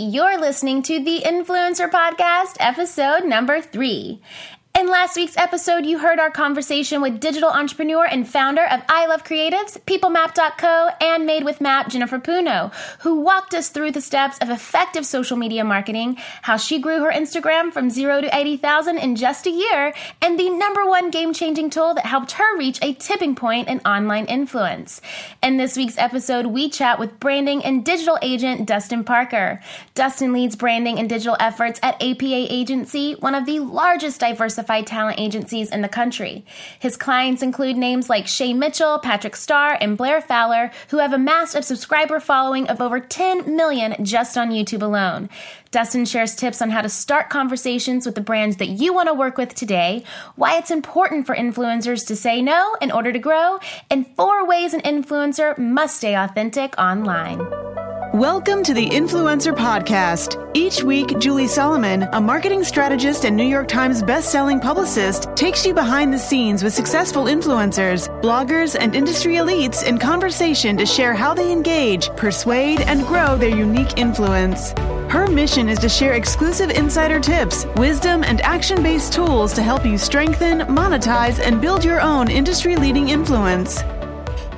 You're listening to the Influencer Podcast, episode number three. In last week's episode, you heard our conversation with digital entrepreneur and founder of I Love Creatives, PeopleMap.co, and Made with Map, Jennifer Puno, who walked us through the steps of effective social media marketing, how she grew her Instagram from zero to 80,000 in just a year, and the number one game changing tool that helped her reach a tipping point in online influence. In this week's episode, we chat with branding and digital agent Dustin Parker. Dustin leads branding and digital efforts at APA Agency, one of the largest diversified diversified talent agencies in the country. His clients include names like Shay Mitchell, Patrick Starr, and Blair Fowler, who have amassed a subscriber following of over 10 million just on YouTube alone. Dustin shares tips on how to start conversations with the brands that you want to work with today, why it's important for influencers to say no in order to grow, and four ways an influencer must stay authentic online. Welcome to the Influencer Podcast. Each week, Julie Solomon, a marketing strategist and New York Times best-selling publicist, takes you behind the scenes with successful influencers, bloggers, and industry elites in conversation to share how they engage, persuade, and grow their unique influence. Her mission is to share exclusive insider tips, wisdom, and action-based tools to help you strengthen, monetize, and build your own industry-leading influence.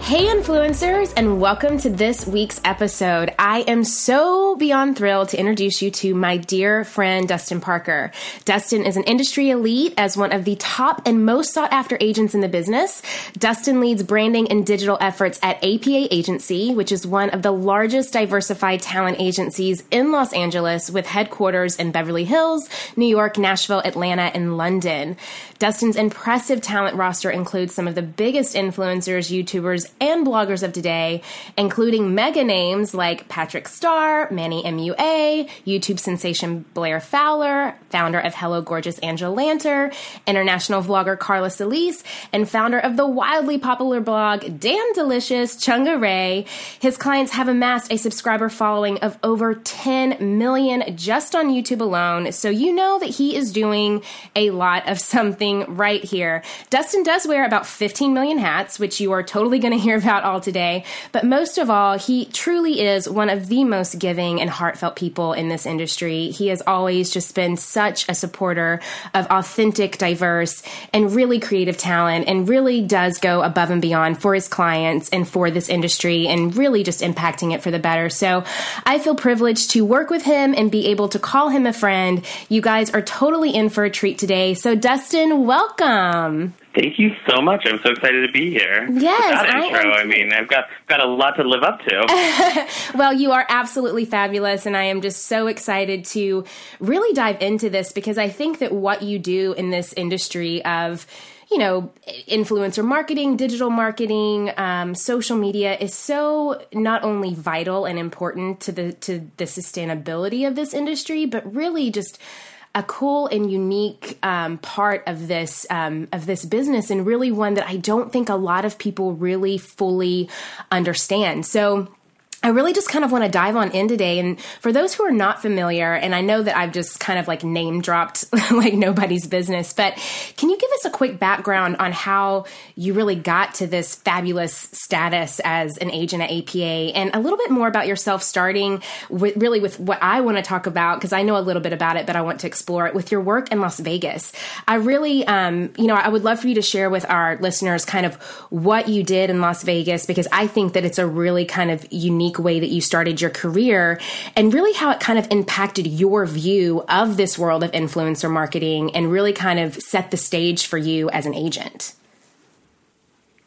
Hey, influencers, and welcome to this week's episode. I am so beyond thrilled to introduce you to my dear friend, Dustin Parker. Dustin is an industry elite as one of the top and most sought after agents in the business. Dustin leads branding and digital efforts at APA Agency, which is one of the largest diversified talent agencies in Los Angeles with headquarters in Beverly Hills, New York, Nashville, Atlanta, and London. Dustin's impressive talent roster includes some of the biggest influencers, YouTubers, and bloggers of today, including mega names like Patrick Starr, Manny MUA, YouTube sensation Blair Fowler, founder of Hello Gorgeous Angela Lanter, international vlogger Carla Solis, and founder of the wildly popular blog Damn Delicious Chungah Rhee. His clients have amassed a subscriber following of over 10 million just on YouTube alone, so you know that he is doing a lot of something right here. Dustin does wear about 15 million hats, which you are totally going to hear about all today. But most of all, he truly is one of the most giving and heartfelt people in this industry. He has always just been such a supporter of authentic, diverse, and really creative talent and really does go above and beyond for his clients and for this industry and really just impacting it for the better. So I feel privileged to work with him and be able to call him a friend. You guys are totally in for a treat today. So, Dustin, welcome. Thank you so much. I'm so excited to be here. Yes, that intro. I, I mean, I've got got a lot to live up to. well, you are absolutely fabulous, and I am just so excited to really dive into this because I think that what you do in this industry of you know, influencer marketing, digital marketing, um, social media is so not only vital and important to the to the sustainability of this industry, but really just a cool and unique um, part of this um, of this business, and really one that I don't think a lot of people really fully understand. So I really just kind of want to dive on in today. And for those who are not familiar, and I know that I've just kind of like name dropped like nobody's business, but can you give us a quick background on how you really got to this fabulous status as an agent at APA and a little bit more about yourself, starting with really with what I want to talk about, because I know a little bit about it, but I want to explore it with your work in Las Vegas. I really, um, you know, I would love for you to share with our listeners kind of what you did in Las Vegas, because I think that it's a really kind of unique unique way that you started your career and really how it kind of impacted your view of this world of influencer marketing and really kind of set the stage for you as an agent.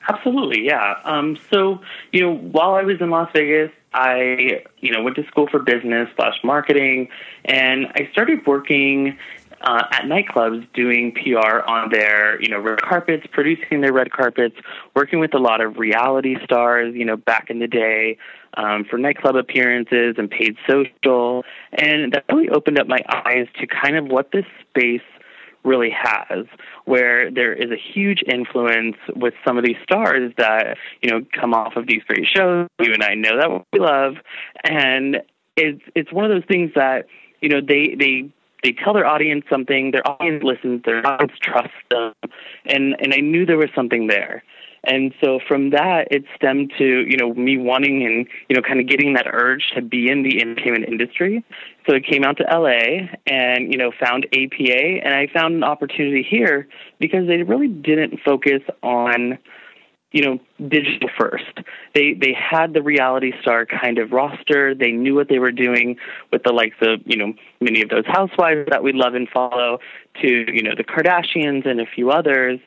Absolutely, yeah. Um, so, you know, while I was in Las Vegas, I, you know, went to school for business slash marketing, and I started working uh, at nightclubs doing PR on their, you know, red carpets, producing their red carpets, working with a lot of reality stars, you know, back in the day um, for nightclub appearances and paid social. And that really opened up my eyes to kind of what this space really has, where there is a huge influence with some of these stars that, you know, come off of these great shows. You and I know that we love. And it's it's one of those things that, you know, they they they tell their audience something, their audience listens, their audience trusts them, and and I knew there was something there. And so from that, it stemmed to, you know, me wanting and, you know, kind of getting that urge to be in the entertainment industry. So I came out to LA and, you know, found APA and I found an opportunity here because they really didn't focus on, you know, digital first. They they had the reality star kind of roster. They knew what they were doing with the likes of, you know, many of those housewives that we love and follow to, you know, the Kardashians and a few others.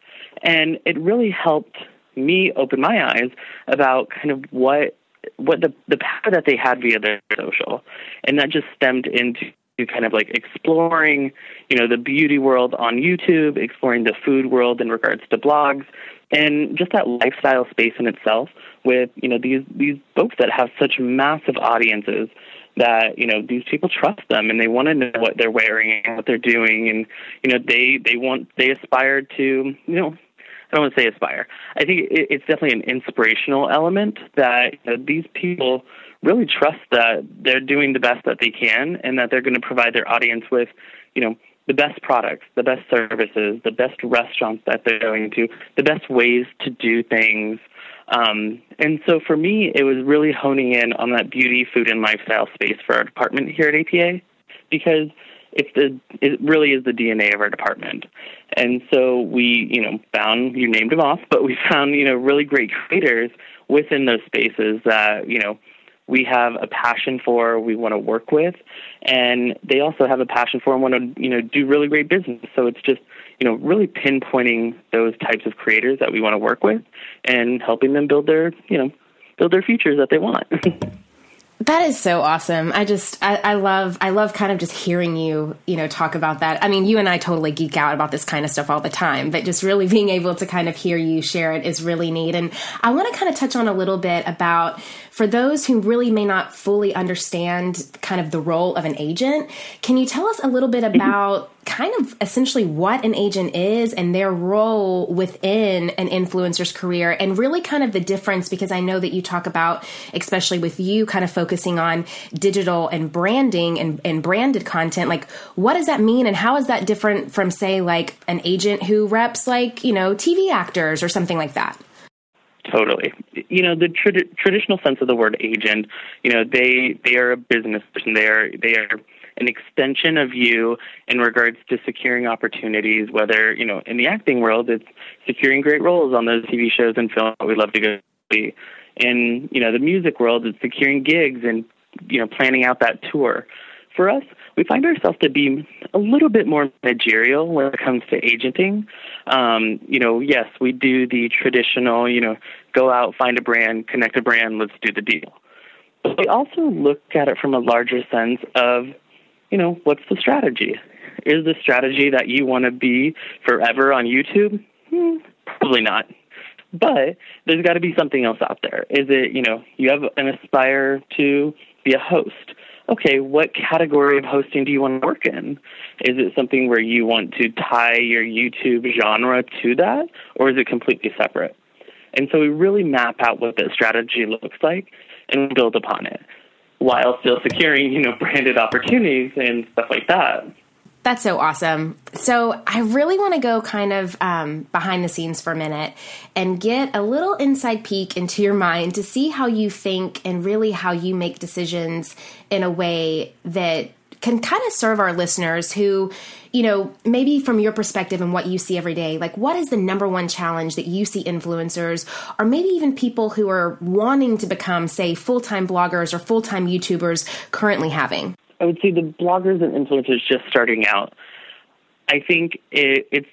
And it really helped me open my eyes about kind of what what the the power that they had via their social, and that just stemmed into kind of like exploring, you know, the beauty world on YouTube, exploring the food world in regards to blogs, and just that lifestyle space in itself with you know these these folks that have such massive audiences that you know these people trust them and they want to know what they're wearing and what they're doing. And you know they they want they aspire to you know I don't want to say aspire. I think it, it's definitely an inspirational element that you know, these people really trust that they're doing the best that they can and that they're going to provide their audience with, you know, the best products, the best services, the best restaurants that they're going to, the best ways to do things. Um, and so for me, it was really honing in on that beauty, food, and lifestyle space for our department here at APA because it's the it really is the DNA of our department. And so we, you know, found you named them off, but we found you know really great creators within those spaces that you know we have a passion for, we want to work with, and they also have a passion for and want to you know do really great business. So it's just you know really pinpointing those types of creators that we want to work with and helping them build their you know build their futures that they want. That is so awesome. I just, I, I, love, I love kind of just hearing you, you know, talk about that. I mean, you and I totally geek out about this kind of stuff all the time, but just really being able to kind of hear you share it is really neat. And I want to kind of touch on a little bit about for those who really may not fully understand kind of the role of an agent, can you tell us a little bit mm-hmm. about kind of essentially what an agent is and their role within an influencer's career and really kind of the difference because I know that you talk about, especially with you kind of focusing on digital and branding and, and branded content. Like, what does that mean and how is that different from, say, like an agent who reps like, you know, TV actors or something like that? Totally. You know, the tra- traditional sense of the word agent, you know, they they are a business person. They are they are an extension of you in regards to securing opportunities, whether, you know, in the acting world it's securing great roles on those TV shows and films that we love to go see. In, you know, the music world it's securing gigs and, you know, planning out that tour. For us, we find ourselves to be a little bit more managerial when it comes to agenting. Um, you know, yes, we do the traditional, you know, go out, find a brand, connect a brand, let's do the deal. But we also look at it from a larger sense of, you know, what's the strategy? Is the strategy that you want to be forever on YouTube? Hmm, probably not. But there's got to be something else out there. Is it, you know, you have an aspire to be a host? Okay, what category of hosting do you want to work in? Is it something where you want to tie your YouTube genre to that, or is it completely separate? And so we really map out what that strategy looks like and build upon it while still securing, you know, branded opportunities and stuff like that. That's so awesome. So, I really want to go kind of um, behind the scenes for a minute and get a little inside peek into your mind to see how you think and really how you make decisions in a way that can kind of serve our listeners who, you know, maybe from your perspective and what you see every day, like what is the number one challenge that you see influencers or maybe even people who are wanting to become, say, full time bloggers or full time YouTubers currently having? I would say the bloggers and influencers just starting out. I think it, it's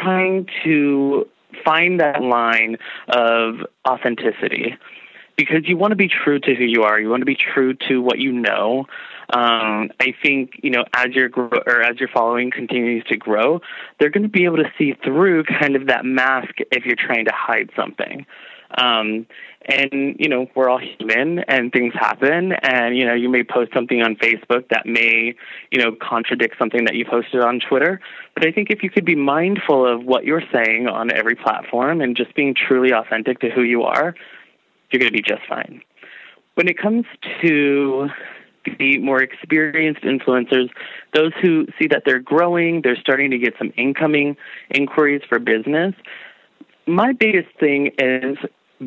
trying to find that line of authenticity because you want to be true to who you are. You want to be true to what you know. Um, I think you know as your grow- or as your following continues to grow, they're going to be able to see through kind of that mask if you're trying to hide something. Um, and you know we're all human and things happen. And you know you may post something on facebook that may you know contradict something that you posted on twitter. But i think if you could be mindful of what you're saying on every platform and just being truly authentic to who you are you're going to be just fine. When it comes to the more experienced influencers those who see that they're growing they're starting to get some incoming inquiries for business my biggest thing is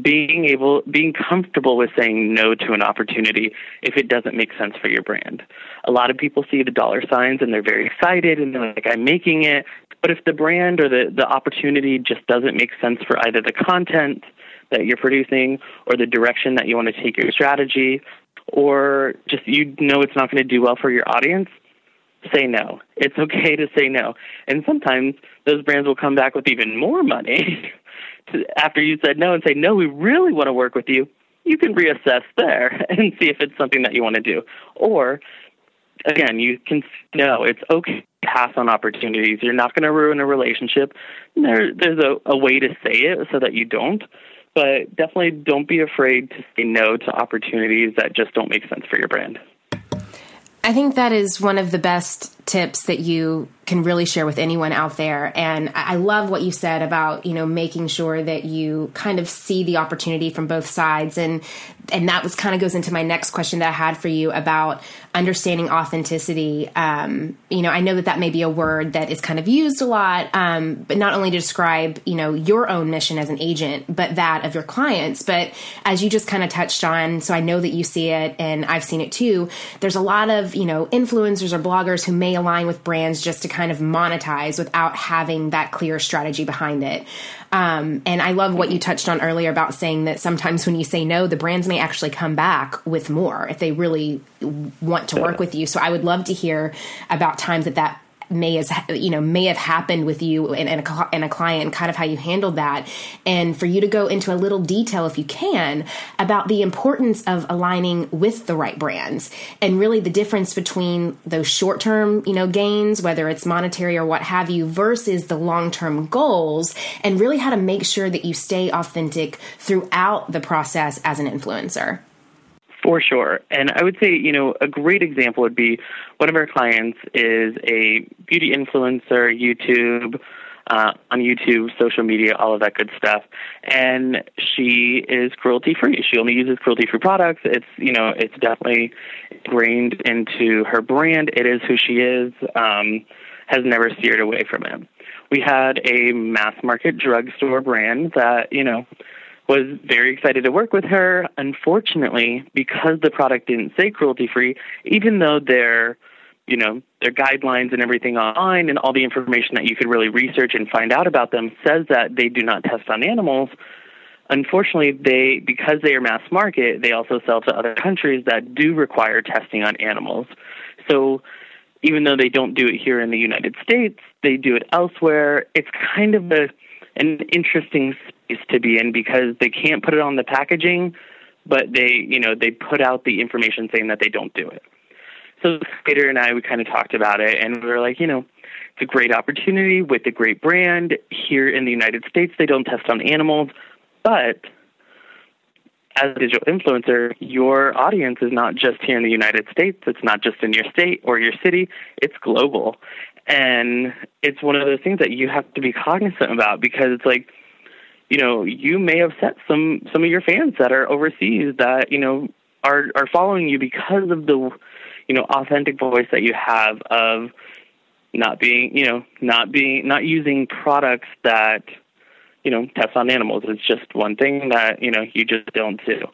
being able being comfortable with saying no to an opportunity if it doesn't make sense for your brand. A lot of people see the dollar signs and they're very excited and they're like I'm making it, but if the brand or the the opportunity just doesn't make sense for either the content that you're producing or the direction that you want to take your strategy or just you know it's not going to do well for your audience, say no. It's okay to say no. And sometimes those brands will come back with even more money to, after you said no and say, no, we really want to work with you. You can reassess there and see if it's something that you want to do. Or, again, you can no, it's okay to pass on opportunities. You're not going to ruin a relationship. There, there's a, a way to say it so that you don't. But definitely don't be afraid to say no to opportunities that just don't make sense for your brand. I think that is one of the best tips that you can really share with anyone out there. And I love what you said about, you know, making sure that you kind of see the opportunity from both sides. And, and that was kind of goes into my next question that I had for you about understanding authenticity. Um, you know, I know that that may be a word that is kind of used a lot, um, but not only to describe, you know, your own mission as an agent, but that of your clients. But as you just kind of touched on, so I know that you see it and I've seen it too. There's a lot of, you know, influencers or bloggers who may align with brands just to kind of monetize without having that clear strategy behind it. Um, and I love what you touched on earlier about saying that sometimes when you say no, the brands may actually come back with more if they really want to work with you. So I would love to hear about times that that may as you know may have happened with you and, and, a, and a client kind of how you handled that. And for you to go into a little detail if you can about the importance of aligning with the right brands and really the difference between those short-term you know gains whether it's monetary or what have you versus the long-term goals and really how to make sure that you stay authentic throughout the process as an influencer for sure. And I would say, you know, a great example would be one of our clients is a beauty influencer, YouTube, uh, on YouTube, social media, all of that good stuff. And she is cruelty free. She only uses cruelty free products. It's, you know, it's definitely ingrained into her brand. It is who she is, um, has never steered away from it. We had a mass market drugstore brand that, you know, was very excited to work with her. Unfortunately, because the product didn't say cruelty free, even though their you know their guidelines and everything online and all the information that you could really research and find out about them says that they do not test on animals unfortunately they because they are mass market they also sell to other countries that do require testing on animals so even though they don't do it here in the United States they do it elsewhere it's kind of a an interesting space to be in because they can't put it on the packaging, but they, you know, they put out the information saying that they don't do it. So Peter and I, we kind of talked about it, and we were like, you know, it's a great opportunity with a great brand here in the United States. They don't test on animals, but as a digital influencer, your audience is not just here in the United States. It's not just in your state or your city. It's global. And it's one of those things that you have to be cognizant about because it's like, you know, you may have set some some of your fans that are overseas that, you know, are are following you because of the you know, authentic voice that you have of not being, you know, not being not using products that you know, test on animals. It's just one thing that, you know, you just don't do.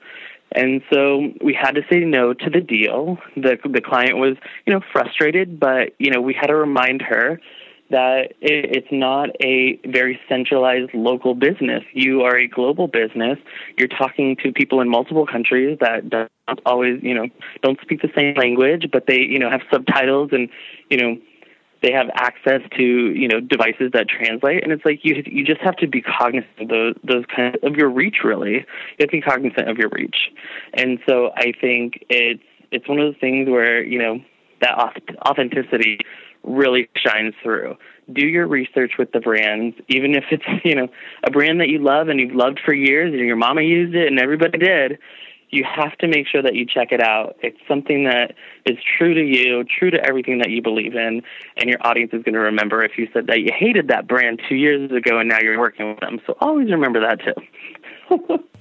And so we had to say no to the deal. The the client was, you know, frustrated, but you know, we had to remind her that it, it's not a very centralized local business. You are a global business. You're talking to people in multiple countries that don't always, you know, don't speak the same language, but they, you know, have subtitles and, you know, they have access to you know devices that translate and it's like you you just have to be cognizant of those those kind of, of your reach really you have to be cognizant of your reach and so i think it's it's one of those things where you know that authenticity really shines through do your research with the brands even if it's you know a brand that you love and you've loved for years and your mama used it and everybody did you have to make sure that you check it out. It's something that is true to you, true to everything that you believe in, and your audience is going to remember if you said that you hated that brand two years ago and now you're working with them. So always remember that too.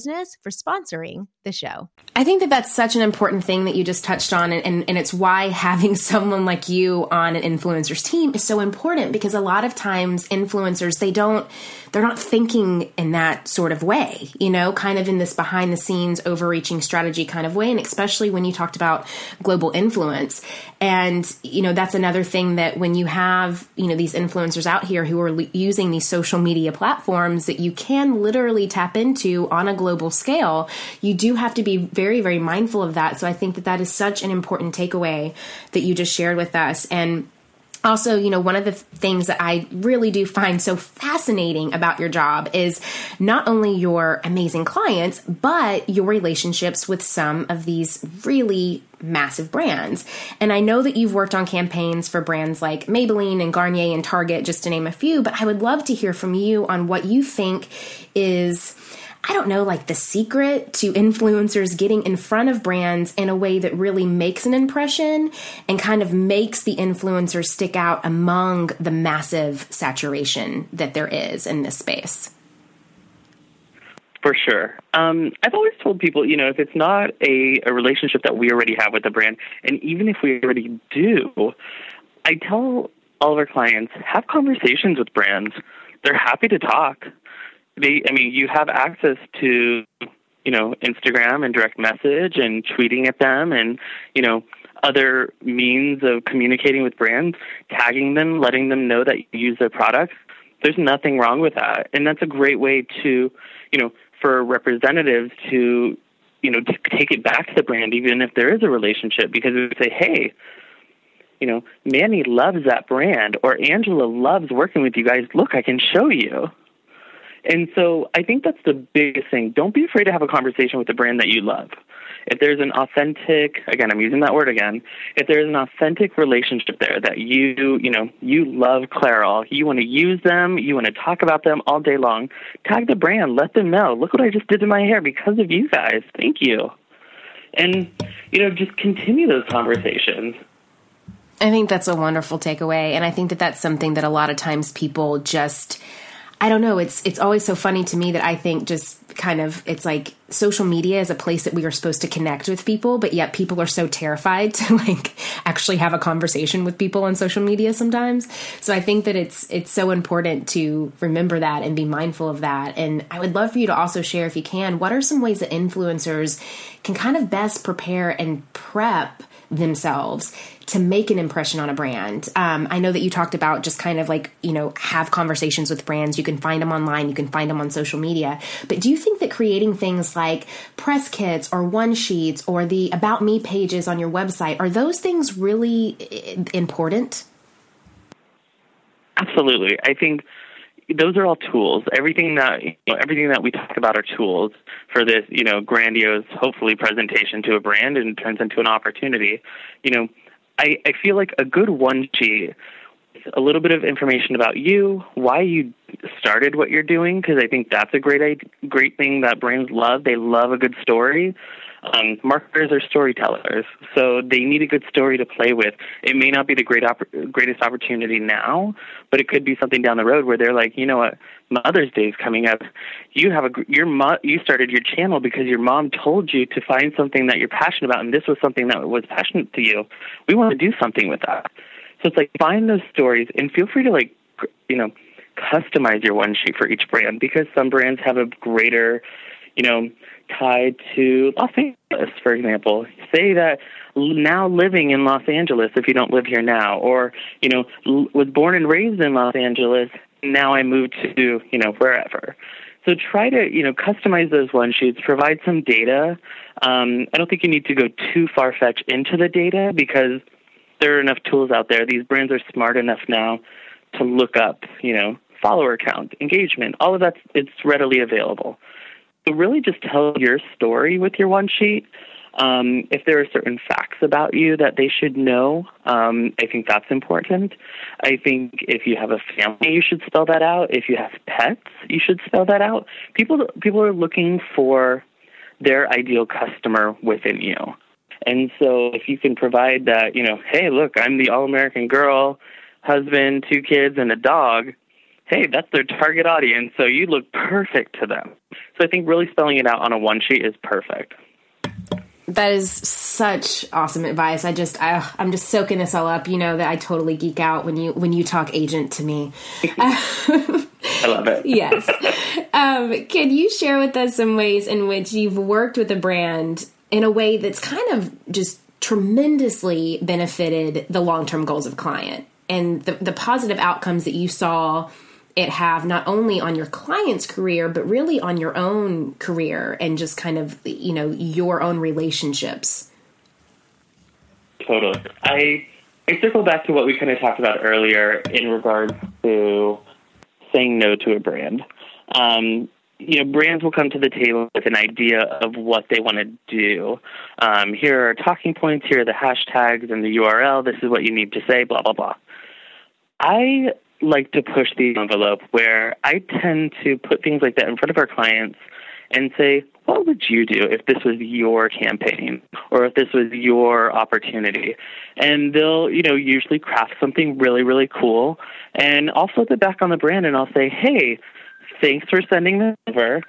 business for sponsoring the show. I think that that's such an important thing that you just touched on. And, and, and it's why having someone like you on an influencers team is so important because a lot of times influencers, they don't, they're not thinking in that sort of way, you know, kind of in this behind the scenes overreaching strategy kind of way. And especially when you talked about global influence. And, you know, that's another thing that when you have, you know, these influencers out here who are using these social media platforms that you can literally tap into on a global global scale, you do have to be very, very mindful of that. So I think that that is such an important takeaway that you just shared with us. And also, you know, one of the things that I really do find so fascinating about your job is not only your amazing clients, but your relationships with some of these really massive brands. And I know that you've worked on campaigns for brands like Maybelline and Garnier and Target, just to name a few, but I would love to hear from you on what you think is I don't know, like the secret to influencers getting in front of brands in a way that really makes an impression and kind of makes the influencer stick out among the massive saturation that there is in this space? For sure. Um, I've always told people, you know, if it's not a, a relationship that we already have with the brand, and even if we already do, I tell all of our clients have conversations with brands. They're happy to talk they I mean you have access to you know Instagram and direct message and tweeting at them and you know other means of communicating with brands, tagging them, letting them know that you use their products. There's nothing wrong with that, and that's a great way to you know for representatives to you know to take it back to the brand even if there is a relationship because we say hey you know, Manny loves that brand, or Angela loves working with you guys. Look, I can show you. And so I think that's the biggest thing. Don't be afraid to have a conversation with the brand that you love. If there's an authentic, again, I'm using that word again, if there's an authentic relationship there that you, you know, you love Clairol, you want to use them, you want to talk about them all day long, tag the brand, let them know, look what I just did to my hair because of you guys. Thank you. And, you know, just continue those conversations. I think that's a wonderful takeaway. And I think that that's something that a lot of times people just, I don't know. It's it's always so funny to me that I think just kind of it's like social media is a place that we are supposed to connect with people, but yet people are so terrified to like actually have a conversation with people on social media sometimes. So I think that it's it's so important to remember that and be mindful of that. And I would love for you to also share if you can, what are some ways that influencers can kind of best prepare and prep themselves to make an impression on a brand. Um, I know that you talked about just kind of like, you know, have conversations with brands. You can find them online, you can find them on social media. But do you think that creating things like press kits or one sheets or the About Me pages on your website, are those things really important? Absolutely. I think those are all tools. Everything that you know, everything that we talk about are tools for this, you know, grandiose, hopefully presentation to a brand and turns into an opportunity. You know, I, I feel like a good one sheet a little bit of information about you, why you started what you're doing, because I think that's a great great thing that brands love. They love a good story. Um, marketers are storytellers, so they need a good story to play with. It may not be the great opp- greatest opportunity now, but it could be something down the road where they're like, you know what, Mother's Day is coming up. You have a your mo- you started your channel because your mom told you to find something that you're passionate about, and this was something that was passionate to you. We want to do something with that. So it's like find those stories and feel free to like you know customize your one sheet for each brand because some brands have a greater you know tied to Los Angeles, for example. Say that now living in Los Angeles, if you don't live here now, or you know was born and raised in Los Angeles, now I moved to you know wherever. So try to you know customize those one sheets, provide some data. Um, I don't think you need to go too far fetched into the data because there are enough tools out there. These brands are smart enough now to look up, you know, follower count, engagement, all of that. It's readily available. So really, just tell your story with your one sheet. Um, if there are certain facts about you that they should know, um, I think that's important. I think if you have a family, you should spell that out. If you have pets, you should spell that out. People people are looking for their ideal customer within you. And so if you can provide that, you know, hey, look, I'm the all American girl, husband, two kids, and a dog, hey, that's their target audience. So you look perfect to them. So I think really spelling it out on a one sheet is perfect. That is such awesome advice. I just I, am just soaking this all up. You know that I totally geek out when you when you talk agent to me. I love it. yes. Um, can you share with us some ways in which you've worked with a brand in a way that's kind of just tremendously benefited the long term goals of client and the, the positive outcomes that you saw it have not only on your client's career but really on your own career and just kind of you know your own relationships totally i i circle back to what we kind of talked about earlier in regards to saying no to a brand um, you know, brands will come to the table with an idea of what they want to do. Um, here are talking points, here are the hashtags and the URL. This is what you need to say, blah, blah, blah. I like to push the envelope where I tend to put things like that in front of our clients and say, what would you do if this was your campaign or if this was your opportunity? And they'll, you know, usually craft something really, really cool. And I'll flip it back on the brand and I'll say, hey, thanks for sending this over.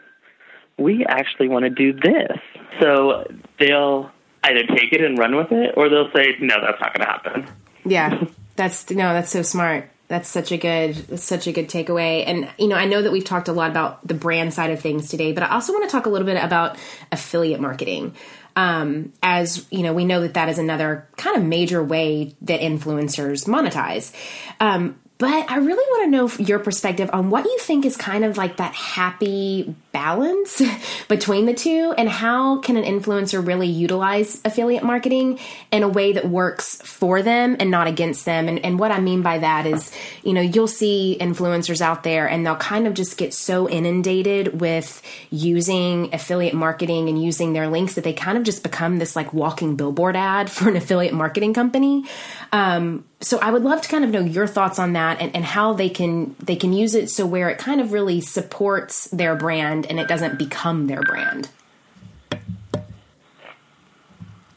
We actually want to do this. So they'll either take it and run with it or they'll say, no, that's not going to happen. Yeah. That's no, that's so smart. That's such a good, such a good takeaway. And you know, I know that we've talked a lot about the brand side of things today, but I also want to talk a little bit about affiliate marketing. Um, as you know, we know that that is another kind of major way that influencers monetize. Um, but I really want to know your perspective on what you think is kind of like that happy balance between the two and how can an influencer really utilize affiliate marketing in a way that works for them and not against them. And, and what I mean by that is, you know, you'll see influencers out there and they'll kind of just get so inundated with using affiliate marketing and using their links that they kind of just become this like walking billboard ad for an affiliate marketing company. Um, so I would love to kind of know your thoughts on that and, and how they can they can use it so where it kind of really supports their brand and it doesn't become their brand.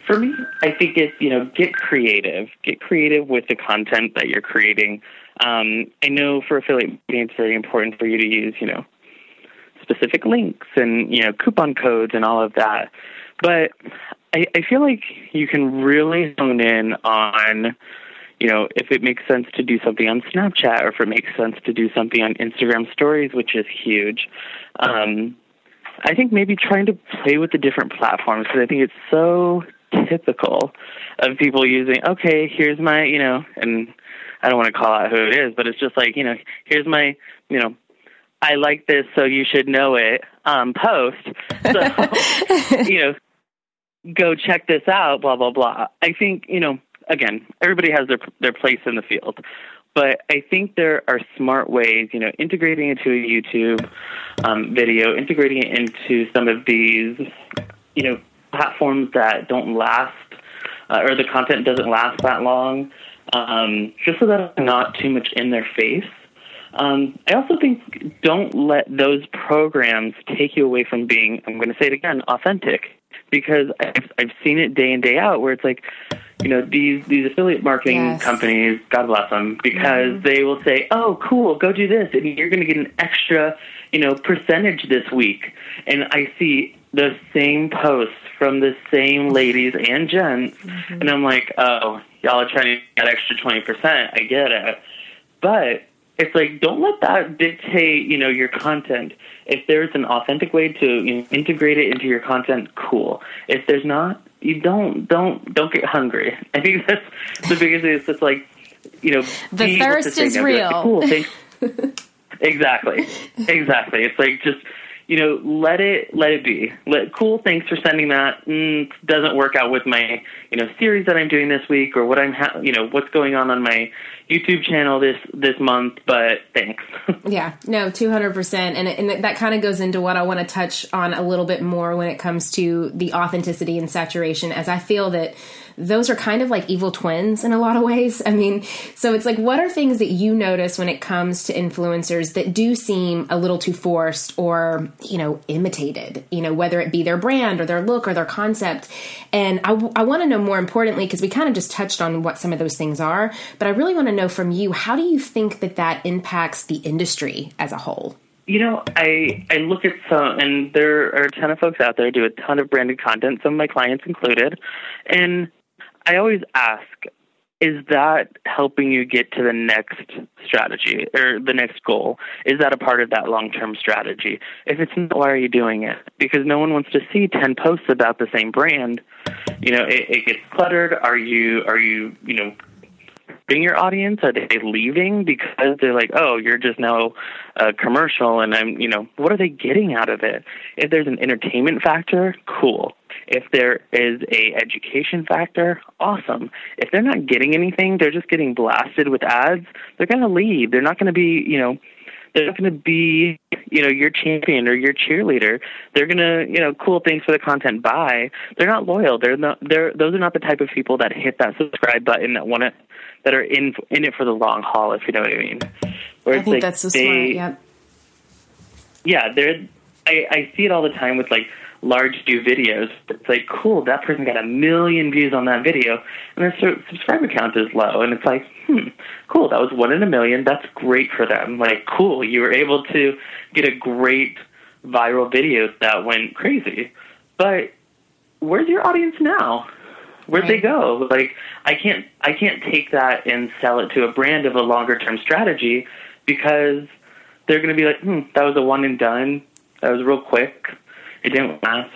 For me, I think it's you know get creative, get creative with the content that you're creating. Um, I know for affiliate marketing, it's very important for you to use you know specific links and you know coupon codes and all of that, but I, I feel like you can really hone in on you know, if it makes sense to do something on Snapchat or if it makes sense to do something on Instagram stories, which is huge. Um, I think maybe trying to play with the different platforms because I think it's so typical of people using, okay, here's my, you know, and I don't want to call out who it is, but it's just like, you know, here's my, you know, I like this, so you should know it um, post. So, you know, go check this out, blah, blah, blah. I think, you know, again, everybody has their their place in the field. But I think there are smart ways, you know, integrating it into a YouTube um, video, integrating it into some of these, you know, platforms that don't last, uh, or the content doesn't last that long, um, just so that it's not too much in their face. Um, I also think don't let those programs take you away from being, I'm going to say it again, authentic because I've, I've seen it day in day out where it's like you know these these affiliate marketing Yes. companies god bless them because they will say oh cool go do this and you're going to get an extra you know percentage this week. And i see the same posts from the same ladies and gents mm-hmm. and i'm like oh y'all are trying to get extra 20% i get it. But it's like don't let that dictate you know your content. If there's an authentic way to you know, integrate it into your content cool. If there's not you don't don't don't get hungry. I think that's the biggest thing. Is just like you know The be able to thirst is be like, real. cool thanks. Exactly. Exactly. It's like just you know let it let it be. Let cool thanks for sending that. Mm, doesn't work out with my you know series that i'm doing this week or what i'm ha- you know what's going on on my youtube channel this this month but thanks Yeah, no, 200%. And, and that kind of goes into what I want to touch on a little bit more when it comes to the authenticity and saturation, as I feel that those are kind of like evil twins in a lot of ways. I mean, so it's like, what are things that you notice when it comes to influencers that do seem a little too forced or, you know, imitated, you know, whether it be their brand or their look or their concept? And I, I want to know more importantly, because we kind of just touched on what some of those things are, but I really want to know from you, how do you think that that impacts the industry as a whole? You know, I I look at some, and there are a ton of folks out there do a ton of branded content, some of my clients included, and I always ask, is that helping you get to the next strategy or the next goal? Is that a part of that long term strategy? If it's not, why are you doing it? Because no one wants to see ten posts about the same brand. You know, it, it gets cluttered. Are you are you you know being your audience? Are they leaving because they're like, oh, you're just now a commercial, and I'm, you know, what are they getting out of it? If there's an entertainment factor, cool. If there is a education factor, awesome. If they're not getting anything, they're just getting blasted with ads. They're gonna leave. They're not gonna be, you know, they're not going to be, you know, your champion or your cheerleader. They're going to, you know, cool things for the content. Bye. They're not loyal. They're not. They're those are not the type of people that hit that subscribe button that want it, that are in in it for the long haul. If you know what I mean. Where I think like that's so they, smart. Yep. yeah, they're. I, I see it all the time with like large do videos. It's like cool, that person got a million views on that video, and their subscriber count is low, and it's like, hmm, cool, that was one in a million. That's great for them. Like, cool, you were able to get a great viral video that went crazy. But where's your audience now? Where'd they go? Like, I can't, I can't take that and sell it to a brand of a longer term strategy because they're going to be like, hmm, that was a one and done. That was real quick. It didn't last.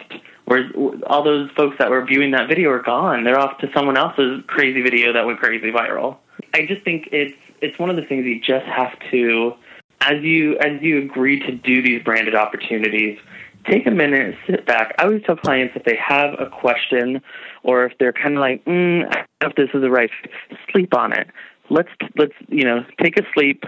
Whereas all those folks that were viewing that video are gone. They're off to someone else's crazy video that went crazy viral. I just think it's it's one of the things you just have to, as you as you agree to do these branded opportunities, take a minute, sit back. I always tell clients if they have a question or if they're kind of like, mm, I don't know if this is the right, sleep on it. Let's let's you know take a sleep.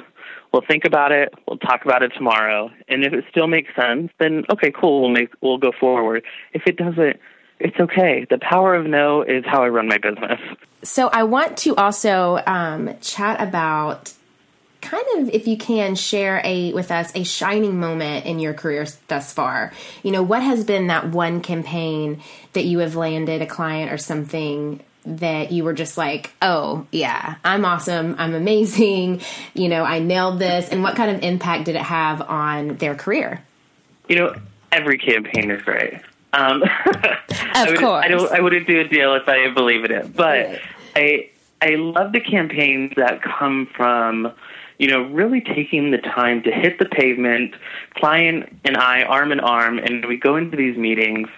We'll think about it. We'll talk about it tomorrow. And if it still makes sense, then okay, cool. We'll make we'll go forward. If it doesn't, it's okay. The power of no is how I run my business. So I want to also um, chat about kind of if you can share a with us a shining moment in your career thus far you know what has been that one campaign that you have landed a client or something that you were just like oh yeah i'm awesome i'm amazing you know i nailed this and what kind of impact did it have on their career You know, every campaign is great. Um, I would, course. I don't. I wouldn't do a deal if I didn't believe in it. But Right. I I love the campaigns that come from you know really taking the time to hit the pavement. Client and I arm in arm, and we go into these meetings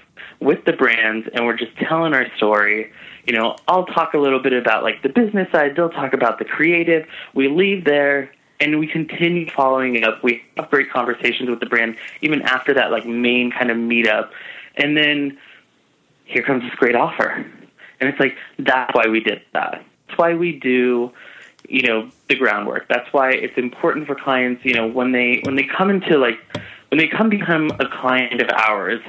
with the brands, and we're just telling our story. You know, I'll talk a little bit about like the business side. They'll talk about the creative. We leave there and we continue following up. We have great conversations with the brand even after that like main kind of meetup. And then here comes this great offer. And it's like that's why we did that. That's why we do you know the groundwork. That's why it's important for clients, you know, when they when they come into like when they come become a client of ours,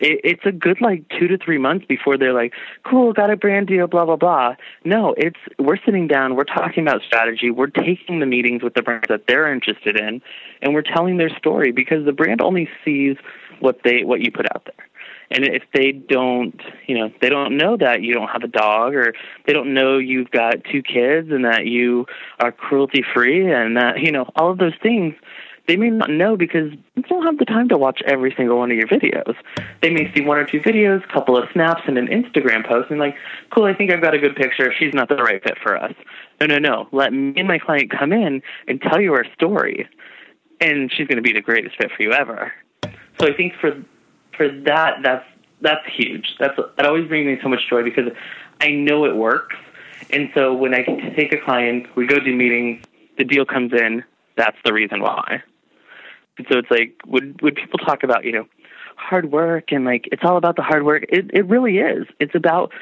it, it's a good like two to three months before they're like, cool, got a brand deal, blah blah blah. No, it's we're sitting down, we're talking about strategy, we're taking the meetings with the brands that they're interested in, and we're telling their story because the brand only sees what they what you put out there. And if they don't, you know, they don't know that you don't have a dog or they don't know you've got two kids and that you are cruelty free and that, you know, all of those things, they may not know because they don't have the time to watch every single one of your videos. They may see one or two videos, a couple of snaps, and an Instagram post, and like, cool, I think I've got a good picture. She's not the right fit for us. No, no, no. Let me and my client come in and tell you our story, and she's going to be the greatest fit for you ever. So I think for for that, that's that's huge. That's that always brings me so much joy because I know it works. And so when I take a client, we go do meetings, the deal comes in. That's the reason why. So it's like would would people talk about you know hard work and like it's all about the hard work. It it really is. It's about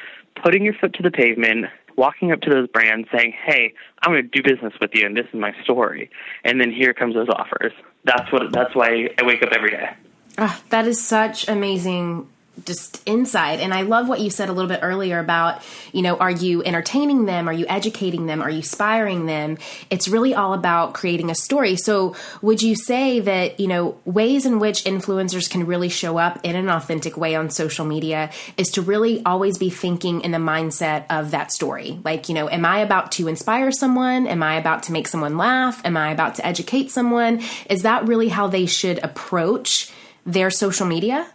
putting your foot to the pavement, walking up to those brands, saying, "Hey, I'm going to do business with you, and this is my story." And then here comes those offers. That's what. That's why I wake up every day. Oh, that is such amazing just insight. And I love what you said a little bit earlier about, you know, are you entertaining them? Are you educating them? Are you inspiring them? It's really all about creating a story. So, would you say that, you know, ways in which influencers can really show up in an authentic way on social media is to really always be thinking in the mindset of that story? Like, you know, am I about to inspire someone? Am I about to make someone laugh? Am I about to educate someone? Is that really how they should approach their social media?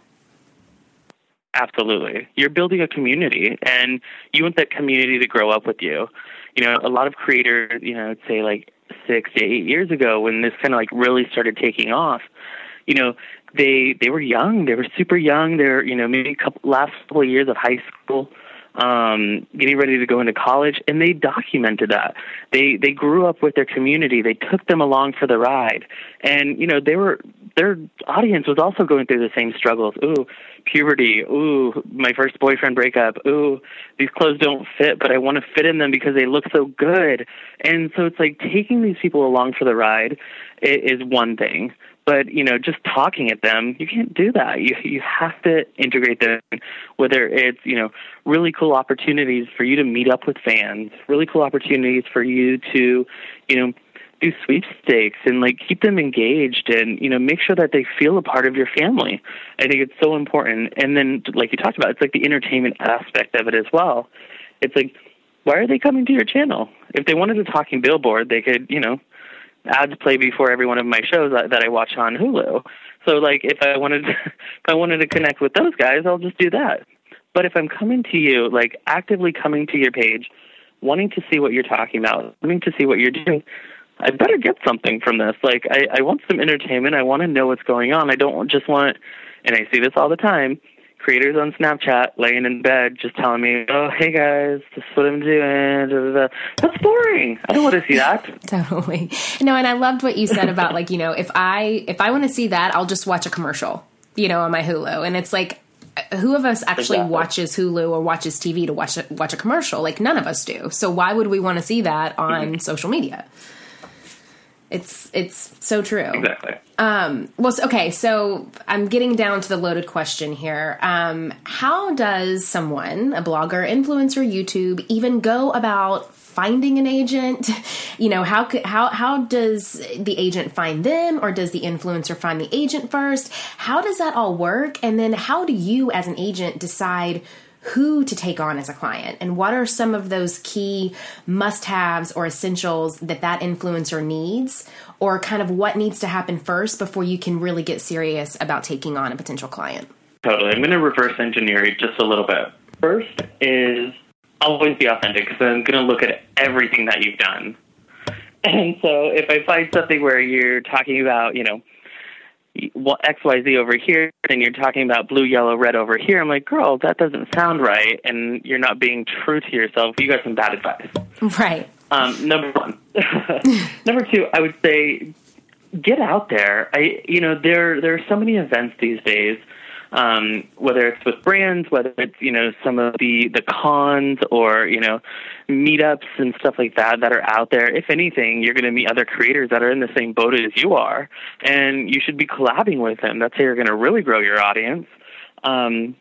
Absolutely. You're building a community and you want that community to grow up with you. You know, a lot of creators, you know, say like six to eight years ago when this kind of like really started taking off, you know, they they were young, they were super young, they're, you know, maybe a couple last couple of years of high school, um, getting ready to go into college, and they documented that. They they grew up with their community. They took them along for the ride, and you know they were their audience was also going through the same struggles. Ooh, puberty. Ooh, my first boyfriend breakup. Ooh, these clothes don't fit, but I want to fit in them because they look so good. And so it's like taking these people along for the ride is one thing. But you know, just talking at them, you can't do that. You you have to integrate them. Whether it's you know really cool opportunities for you to meet up with fans, really cool opportunities for you to you know do sweepstakes and like keep them engaged and you know make sure that they feel a part of your family. I think it's so important. And then like you talked about, it's like the entertainment aspect of it as well. It's like why are they coming to your channel? If they wanted a talking billboard, they could you know ads play before every one of my shows that, that I watch on Hulu. So like if I wanted to, if I wanted to connect with those guys, I'll just do that. But if I'm coming to you, like actively coming to your page, wanting to see what you're talking about, wanting to see what you're doing, I better get something from this. Like I, I want some entertainment. I want to know what's going on. I don't just want, and I see this all the time. Creators on Snapchat laying in bed just telling me, "Oh, hey guys, this is what I'm doing." That's boring. I don't want to see that. totally. No, and I loved what you said about like you know if I if I want to see that, I'll just watch a commercial, you know, on my Hulu, and it's like who of us actually exactly. watches Hulu or watches TV to watch a, watch a commercial? Like none of us do. So why would we want to see that on mm-hmm. social media? It's it's so true. Exactly. Um, well, okay. So I'm getting down to the loaded question here. Um, how does someone, a blogger, influencer, YouTube, even go about finding an agent? You know, how how how does the agent find them, or does the influencer find the agent first? How does that all work? And then how do you, as an agent, decide? Who to take on as a client and what are some of those key must haves or essentials that that influencer needs or kind of what needs to happen first before you can really get serious about taking on a potential client? Totally. I'm going to reverse engineer it just a little bit. First is always be authentic because i'm going to look at everything that you've done. And so if i find something where you're talking about you know XYZ over here, and you're talking about blue, yellow, red over here. I'm like, girl, that doesn't sound right, and you're not being true to yourself. You got some bad advice. Right. Um, number one. number two, I would say get out there. I, you know, there there are so many events these days um, whether it's with brands, whether it's you know some of the the cons or you know meetups and stuff like that that are out there. If anything, you're going to meet other creators that are in the same boat as you are, and you should be collabing with them. That's how you're going to really grow your audience. Um,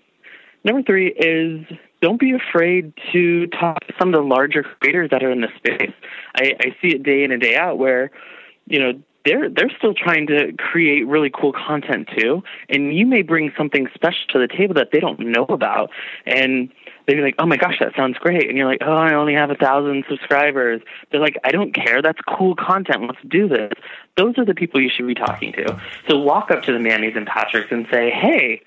number three is don't be afraid to talk to some of the larger creators that are in the space. I, I see it day in and day out where, you know, they're they're still trying to create really cool content too, and you may bring something special to the table that they don't know about, and they'd be like, "Oh my gosh, that sounds great," and you're like, "Oh, I only have a thousand subscribers." They're like, "I don't care. That's cool content. Let's do this." Those are the people you should be talking to. So walk up to the Manny's and Patrick's and say, "Hey."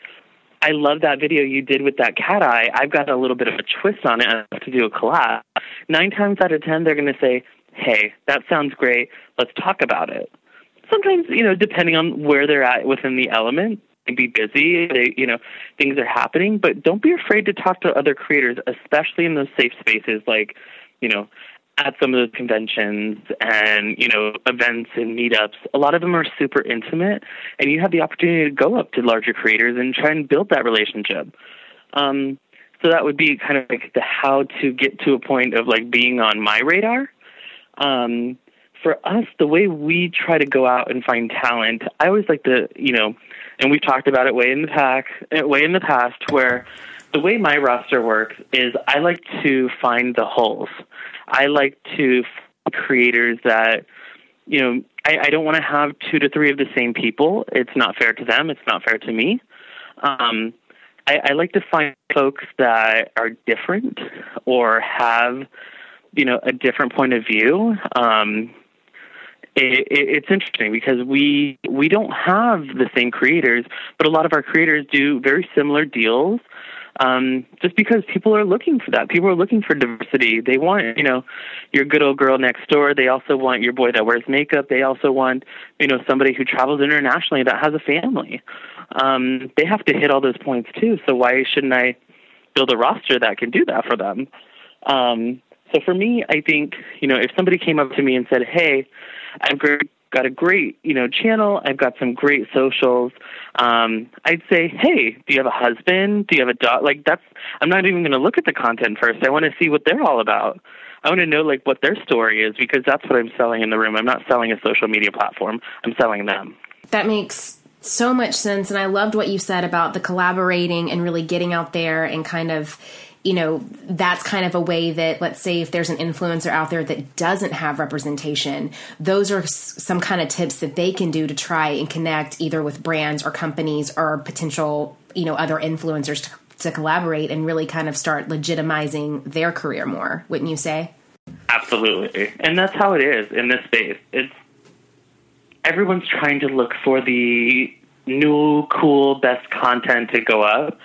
I love that video you did with that cat eye. I've got a little bit of a twist on it. I have to do a collab. Nine times out of ten, they're going to say, "Hey, that sounds great. Let's talk about it." Sometimes, you know, depending on where they're at within the element, they be busy. They, you know, things are happening, but don't be afraid to talk to other creators, especially in those safe spaces like, you know, at some of those conventions and you know events and meetups a lot of them are super intimate and you have the opportunity to go up to larger creators and try and build that relationship um, so that would be kind of like the how to get to a point of like being on my radar um, for us the way we try to go out and find talent i always like to you know and we've talked about it way in the pack way in the past where the way my roster works is I like to find the holes. I like to creators that you know I, I don't want to have two to three of the same people. It's not fair to them. It's not fair to me. Um, I, I like to find folks that are different or have you know a different point of view. Um, it, it, it's interesting because we we don't have the same creators, but a lot of our creators do very similar deals um, just because people are looking for that. People are looking for diversity. They want, you know, your good old girl next door. They also want your boy that wears makeup. They also want, you know, somebody who travels internationally that has a family. Um, they have to hit all those points too. So why shouldn't I build a roster that can do that for them? Um, so for me, I think, you know, if somebody came up to me and said, "Hey, I've got a great, you know, channel. I've got some great socials. Um, I'd say, hey, do you have a husband? Do you have a dog? Like that's. I'm not even going to look at the content first. I want to see what they're all about. I want to know like what their story is because that's what I'm selling in the room. I'm not selling a social media platform. I'm selling them. That makes so much sense and I loved what you said about the collaborating and really getting out there and kind of you know, that's kind of a way that, let's say, if there's an influencer out there that doesn't have representation, those are some kind of tips that they can do to try and connect either with brands or companies or potential, you know, other influencers to, to collaborate and really kind of start legitimizing their career more, wouldn't you say? Absolutely. And that's how it is in this space. It's everyone's trying to look for the new, cool, best content to go up.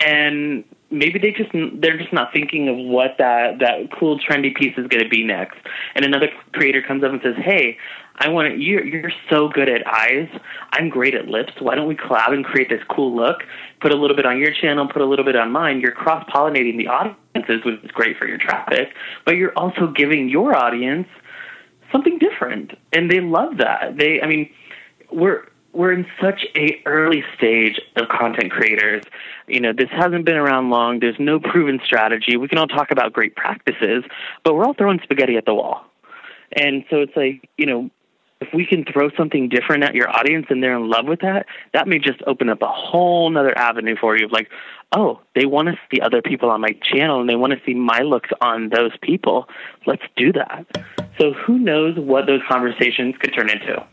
And maybe they just they're just not thinking of what that that cool trendy piece is going to be next. And another creator comes up and says, "Hey, I want to, you're you're so good at eyes. I'm great at lips. Why don't we collab and create this cool look? Put a little bit on your channel, put a little bit on mine. You're cross pollinating the audiences, which is great for your traffic, but you're also giving your audience something different, and they love that. They, I mean, we're we're in such a early stage of content creators. You know, this hasn't been around long. There's no proven strategy. We can all talk about great practices, but we're all throwing spaghetti at the wall. And so it's like, you know, if we can throw something different at your audience and they're in love with that, that may just open up a whole nother avenue for you of like, oh, they want to see other people on my channel and they want to see my looks on those people. Let's do that. So who knows what those conversations could turn into.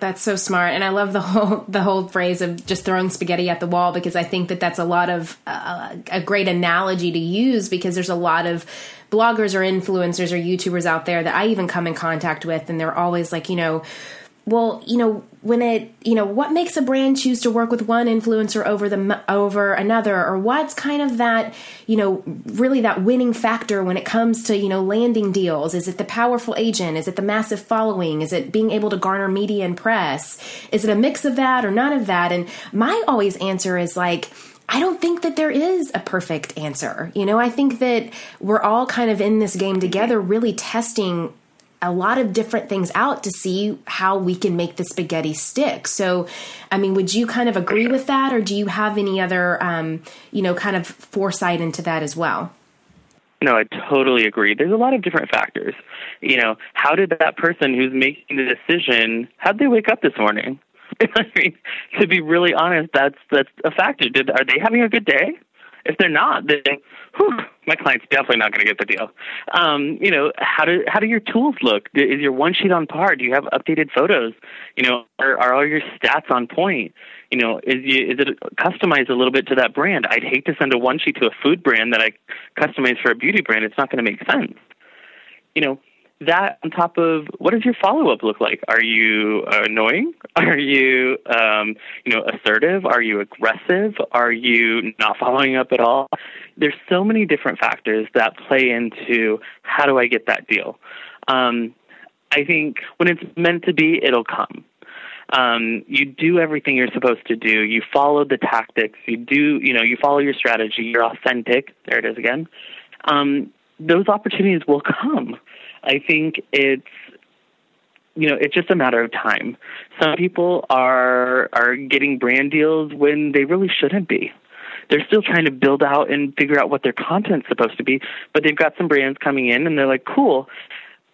That's so smart, and I love the whole the whole phrase of just throwing spaghetti at the wall because I think that that's a lot of uh, a great analogy to use because there's a lot of bloggers or influencers or YouTubers out there that I even come in contact with, and they're always like, you know, well, you know, when it, you know, what makes a brand choose to work with one influencer over the over another, or what's kind of that, you know, really that winning factor when it comes to you know landing deals? Is it the powerful agent? Is it the massive following? Is it being able to garner media and press? Is it a mix of that or none of that? And my always answer is like. I don't think that there is a perfect answer. You know, I think that we're all kind of in this game together, really testing a lot of different things out to see how we can make the spaghetti stick. So, I mean, would you kind of agree with that, or do you have any other, um, you know, kind of foresight into that as well? No, I totally agree. There's a lot of different factors. You know, how did that person who's making the decision, how did they wake up this morning? I mean, to be really honest, that's that's a factor. Did are they having a good day? If they're not, then whew, my client's definitely not going to get the deal. Um, you know, how do how do your tools look? Is your one sheet on par? Do you have updated photos? You know, are, are all your stats on point? You know, is is it customized a little bit to that brand? I'd hate to send a one sheet to a food brand that I customize for a beauty brand. It's not going to make sense. You know, that on top of what does your follow up look like? Are you annoying? Are you um, you know assertive? Are you aggressive? Are you not following up at all? There's so many different factors that play into how do I get that deal. Um, I think when it's meant to be, it'll come. Um, you do everything you're supposed to do. You follow the tactics. You do, you know, you follow your strategy. You're authentic. There it is again. Um, those opportunities will come. I think it's you know it's just a matter of time. Some people are are getting brand deals when they really shouldn't be. They're still trying to build out and figure out what their content's supposed to be, but they've got some brands coming in and they're like, "Cool."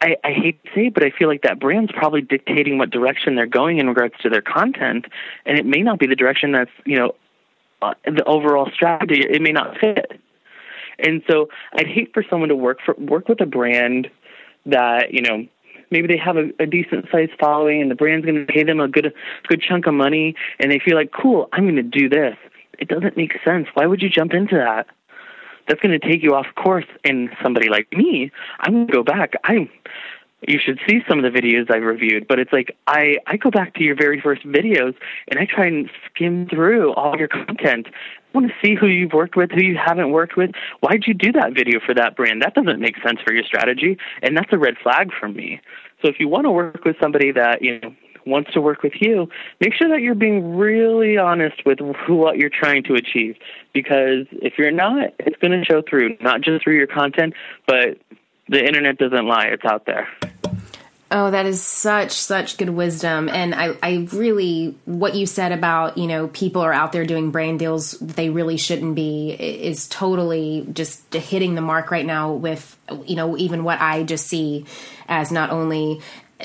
I, I hate to say, it, but I feel like that brand's probably dictating what direction they're going in regards to their content, and it may not be the direction that's you know uh, the overall strategy. It may not fit. And so I'd hate for someone to work for work with a brand that you know maybe they have a, a decent sized following and the brand's going to pay them a good good chunk of money and they feel like cool i'm going to do this. It doesn't make sense. Why would you jump into that? That's going to take you off course and somebody like me i'm going to go back. I'm you should see some of the videos I've reviewed, but it's like I, I go back to your very first videos and I try and skim through all your content. I want to see who you've worked with, who you haven't worked with. Why'd you do that video for that brand? That doesn't make sense for your strategy, and that's a red flag for me. So if you want to work with somebody that you know wants to work with you, make sure that you're being really honest with who, what you're trying to achieve. Because if you're not, it's going to show through, not just through your content, but the internet doesn't lie; it's out there. Oh, that is such such good wisdom, and I I really what you said about you know people are out there doing brand deals they really shouldn't be is totally just hitting the mark right now with you know even what I just see as not only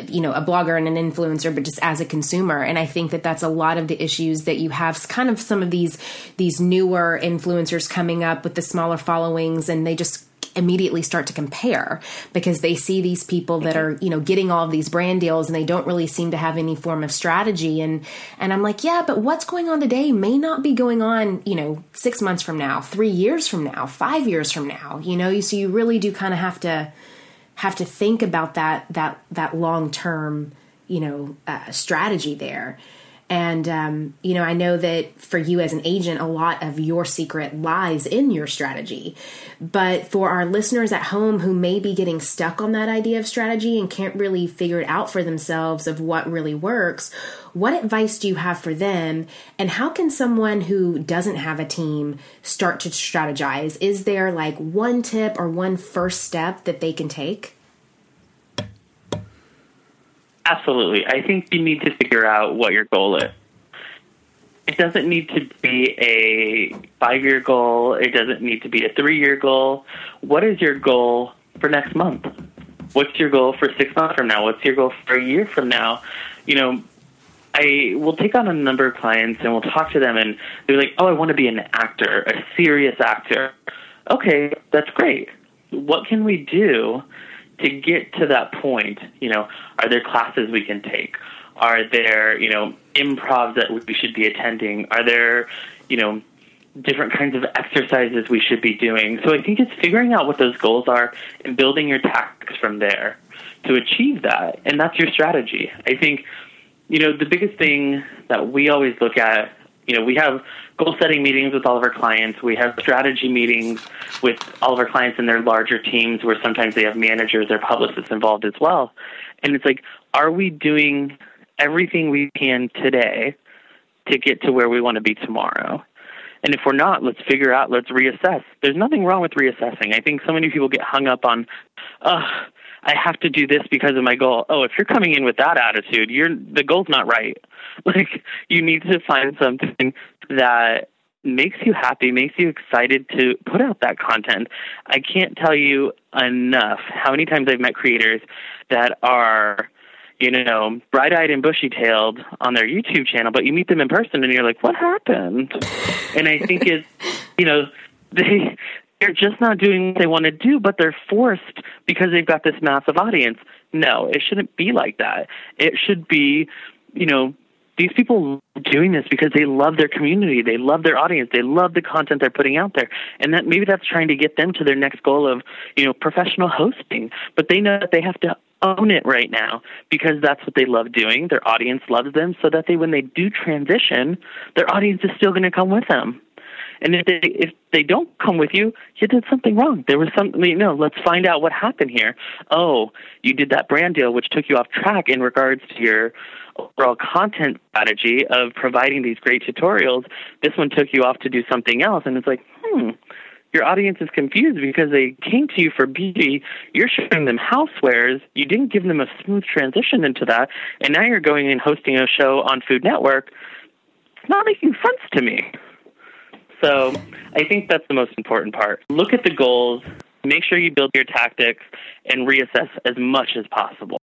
you know a blogger and an influencer but just as a consumer and i think that that's a lot of the issues that you have kind of some of these these newer influencers coming up with the smaller followings and they just immediately start to compare because they see these people that are you know getting all of these brand deals and they don't really seem to have any form of strategy. And and I'm like yeah but what's going on today may not be going on you know 6 months from now 3 years from now 5 years from now you know? So you really do kind of have to have to think about that that that long term you know uh, strategy there and, um, you know, I know that for you as an agent, a lot of your secret lies in your strategy. But for our listeners at home who may be getting stuck on that idea of strategy and can't really figure it out for themselves of what really works, what advice do you have for them? And how can someone who doesn't have a team start to strategize? Is there like one tip or one first step that they can take? Absolutely. I think you need to figure out what your goal is. It doesn't need to be a five year goal, it doesn't need to be a three year goal. What is your goal for next month? What's your goal for six months from now? What's your goal for a year from now? You know, I will take on a number of clients and we'll talk to them, and they're like, "Oh, I want to be an actor, a serious actor." Okay, that's great. What can we do to get to that point, you know, are there classes we can take? Are there, you know, improv that we should be attending? Are there, you know, different kinds of exercises we should be doing? So I think it's figuring out what those goals are and building your tactics from there to achieve that. And that's your strategy. I think, you know, the biggest thing that we always look at you know, we have goal setting meetings with all of our clients. We have strategy meetings with all of our clients in their larger teams where sometimes they have managers or publicists involved as well. And it's like, are we doing everything we can today to get to where we want to be tomorrow? And if we're not, let's figure out, let's reassess. There's nothing wrong with reassessing. I think so many people get hung up on, oh, I have to do this because of my goal. Oh, if you're coming in with that attitude, you're the goal's not right. Like you need to find something that makes you happy, makes you excited to put out that content. I can't tell you enough how many times I've met creators that are you know, bright eyed and bushy tailed on their YouTube channel, but you meet them in person and you're like, what happened? and I think it's, you know, they, they're just not doing what they want to do, but they're forced because they've got this massive audience. No, it shouldn't be like that. It should be, you know, these people doing this because they love their community, they love their audience, they love the content they're putting out there, and that maybe that's trying to get them to their next goal of you know professional hosting. But they know that they have to own it right now because that's what they love doing. Their audience loves them, so that they when they do transition, their audience is still going to come with them. And if they if they don't come with you, you did something wrong. There was something you know, let's find out what happened here. Oh, you did that brand deal which took you off track in regards to your overall content strategy of providing these great tutorials. This one took you off to do something else and it's like, hmm, your audience is confused because they came to you for beauty. You're showing them housewares. You didn't give them a smooth transition into that. And now you're going and hosting a show on Food Network. It's not making sense to me. So I think that's the most important part. Look at the goals, make sure you build your tactics, and reassess as much as possible.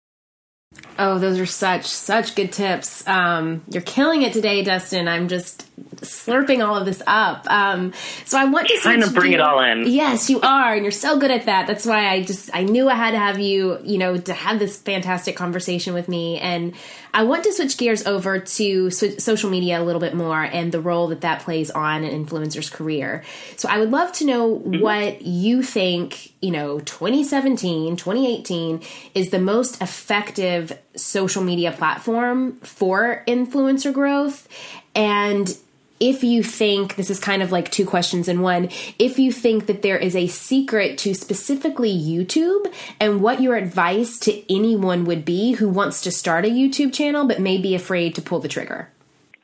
Oh, those are such such good tips. Um, you're killing it today, Dustin. I'm just slurping all of this up. Um, so I want to kind of bring it all in. Yes, you are, and you're so good at that. That's why I just I knew I had to have you, you know, to have this fantastic conversation with me. And I want to switch gears over to social media a little bit more and the role that that plays on an influencer's career. So I would love to know mm-hmm. what you think, you know, 2017, 2018 is the most effective social media platform for influencer growth and if you think this is kind of like two questions in one, if you think that there is a secret to specifically YouTube and what your advice to anyone would be who wants to start a YouTube channel but may be afraid to pull the trigger.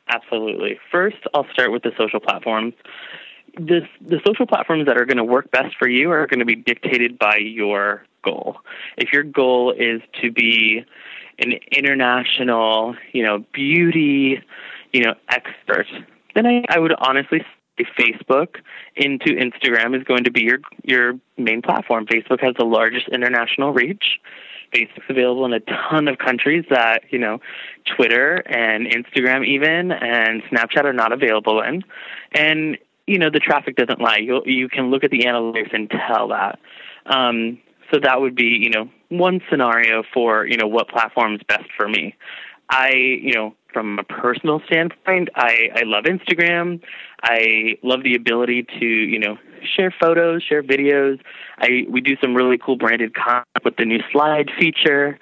Absolutely. First, I'll start with the social platforms. This, the social platforms that are going to work best for you are going to be dictated by your goal. If your goal is to be an international, you know, beauty, you know, expert, then I, I would honestly say Facebook into Instagram is going to be your your main platform. Facebook has the largest international reach. Facebook's available in a ton of countries that, you know, Twitter and Instagram even and Snapchat are not available in. And, you know, the traffic doesn't lie. You you can look at the analytics and tell that. Um, so that would be, you know, one scenario for, you know, what platform is best for me. I, you know, from a personal standpoint, I, I love Instagram. I love the ability to, you know, share photos, share videos. I we do some really cool branded content with the new slide feature.